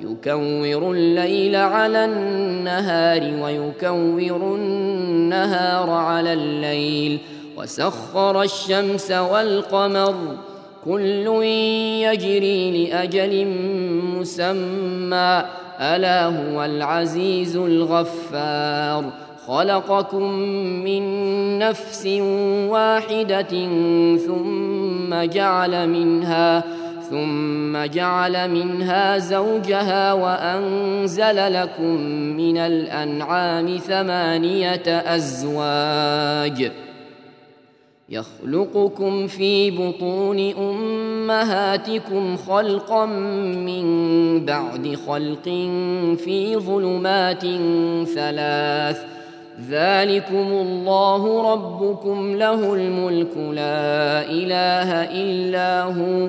يكور الليل على النهار ويكور النهار على الليل. وسخر الشمس والقمر كل يجري لأجل مسمى. ألا هو العزيز الغفار. خلقكم من نفس واحدة ثم جعل منها ثم جعل منها زوجها وأنزل لكم من الأنعام ثمانية أزواج يخلقكم في بطون أمهاتكم خلقا من بعد خلق في ظلمات ثلاث ذلكم الله ربكم له الملك لا إله إلا هو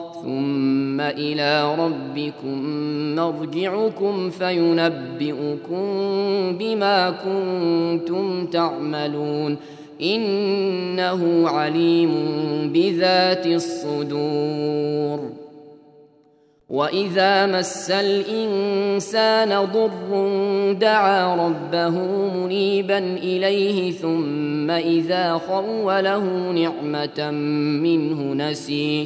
ثم إلى ربكم مرجعكم فينبئكم بما كنتم تعملون. إنه عليم بذات الصدور. وإذا مس الإنسان ضر دعا ربه منيبا إليه ثم إذا خوله نعمة منه نسيه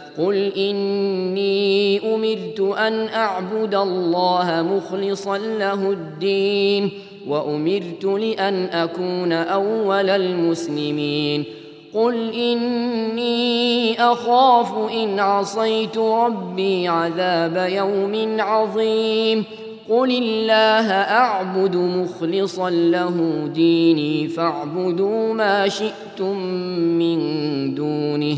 قل اني امرت ان اعبد الله مخلصا له الدين وامرت لأن اكون اول المسلمين قل اني اخاف ان عصيت ربي عذاب يوم عظيم قل الله اعبد مخلصا له ديني فاعبدوا ما شئتم من دونه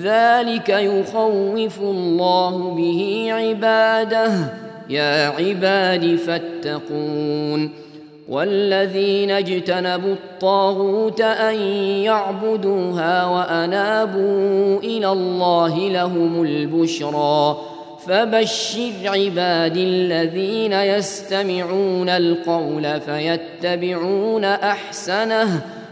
ذلك يخوف الله به عباده. يا عباد فاتقون. والذين اجتنبوا الطاغوت أن يعبدوها وأنابوا إلى الله لهم البشرى. فبشر عبادي الذين يستمعون القول فيتبعون أحسنه.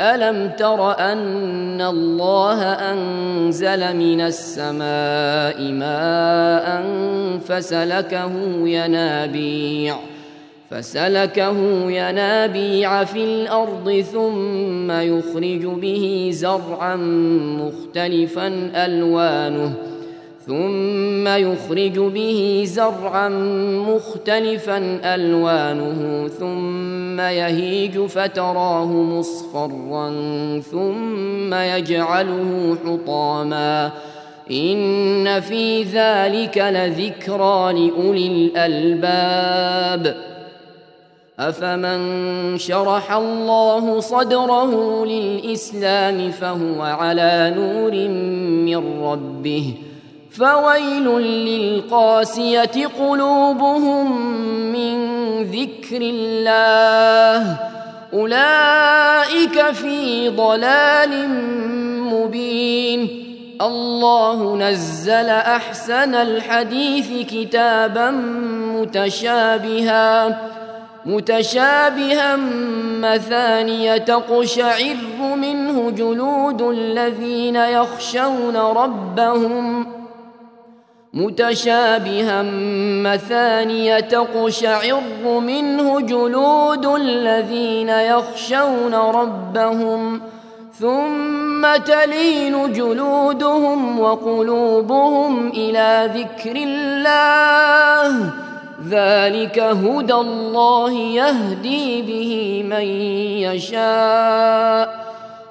ألم تر أن الله أنزل من السماء ماء فسلكه ينابيع فسلكه ينابيع في الأرض ثم يخرج به زرعا مختلفا ألوانه. ثم يخرج به زرعا مختلفا ألوانه ثم يهيج فتراه مصفرا ثم يجعله حطاما. إن في ذلك لذكرى لأولي الألباب. أفمن شرح الله صدره للإسلام فهو على نور من ربه. فويل للقاسية قلوبهم من ذكر الله. أولئك في ضلال مبين. الله نزل أحسن الحديث كتابا متشابها متشابها مثانية تقشعر منه جلود الذين يخشون ربهم. متشابها مثانية تقشعر منه جلود الذين يخشون ربهم ثم تلين جلودهم وقلوبهم إلى ذكر الله. ذلك هدى الله يهدي به من يشاء.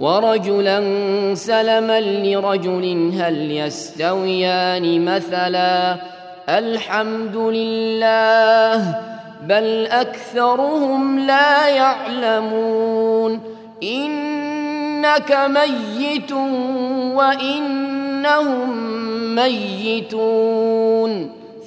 ورجلا سلما لرجل هل يستويان مثلا الحمد لله بل أكثرهم لا يعلمون إنك ميت وإنهم ميتون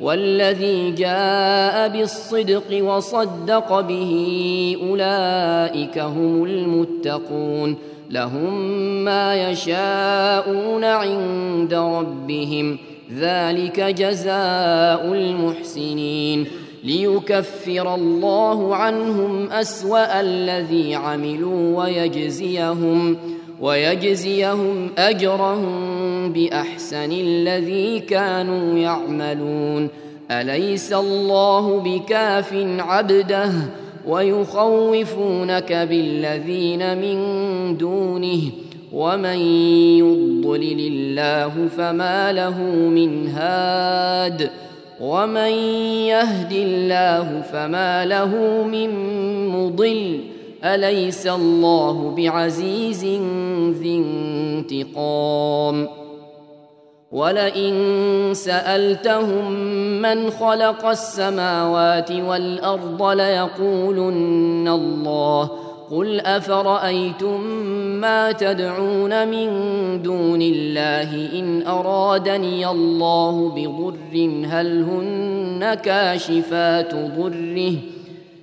والذي جاء بالصدق وصدق به أولئك هم المتقون لهم ما يشاءون عند ربهم ذلك جزاء المحسنين ليكفر الله عنهم أسوأ الذي عملوا ويجزيهم ويجزيهم أجرهم بأحسن الذي كانوا يعملون. أليس الله بكاف عبده ويخوفونك بالذين من دونه؟ ومن يضلل الله فما له من هاد؟ ومن يهد الله فما له من مضل؟ أليس الله بعزيز ذي انتقام؟ ولئن سألتهم من خلق السماوات والأرض ليقولن الله. قل أفرأيتم ما تدعون من دون الله إن أرادني الله بضر هل هن كاشفات ضره؟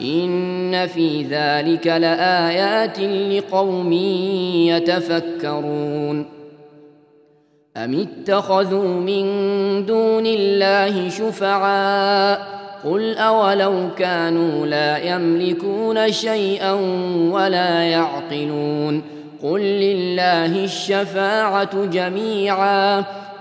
إن في ذلك لآيات لقوم يتفكرون. أم اتخذوا من دون الله شفعاء؟ قل أولو كانوا لا يملكون شيئا ولا يعقلون. قل لله الشفاعة جميعا.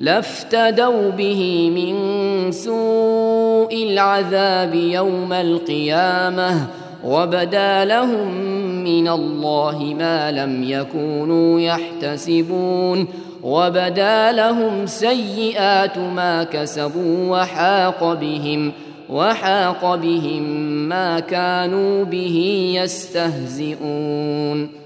لافتدوا به من سوء العذاب يوم القيامة وبدا لهم من الله ما لم يكونوا يحتسبون وبدا لهم سيئات ما كسبوا وحاق بهم وحاق بهم ما كانوا به يستهزئون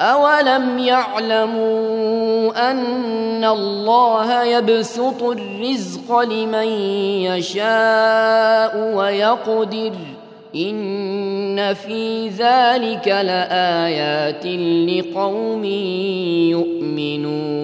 أولم يعلموا أن الله يبسط الرزق لمن يشاء ويقدر إن في ذلك لآيات لقوم يؤمنون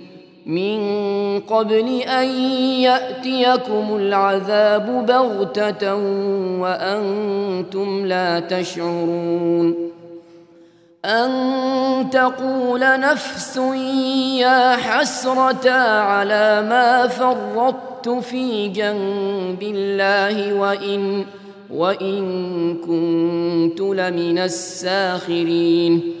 من قبل أن يأتيكم العذاب بغتة وأنتم لا تشعرون أن تقول نفس يا حسرة على ما فرطت في جنب الله وإن وإن كنت لمن الساخرين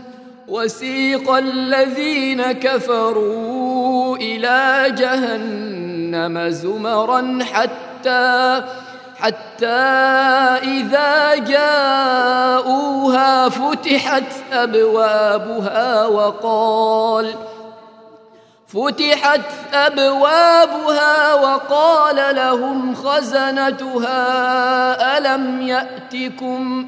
وسيق الذين كفروا إلى جهنم زمرا حتى حتى إذا جاءوها فتحت أبوابها وقال فتحت أبوابها وقال لهم خزنتها ألم يأتكم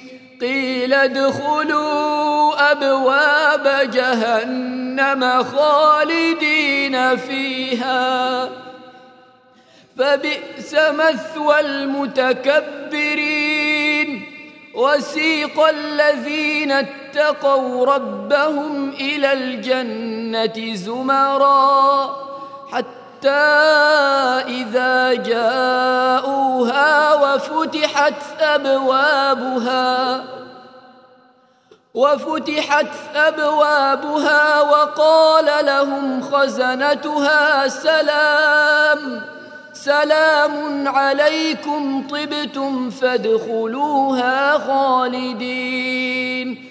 قيل ادخلوا أبواب جهنم خالدين فيها. فبئس مثوى المتكبرين. وسيق الذين اتقوا ربهم إلى الجنة زمرا حتى إذا جاءوها وفتحت أبوابها وفتحت أبوابها وقال لهم خزنتها سلام سلام عليكم طبتم فادخلوها خالدين.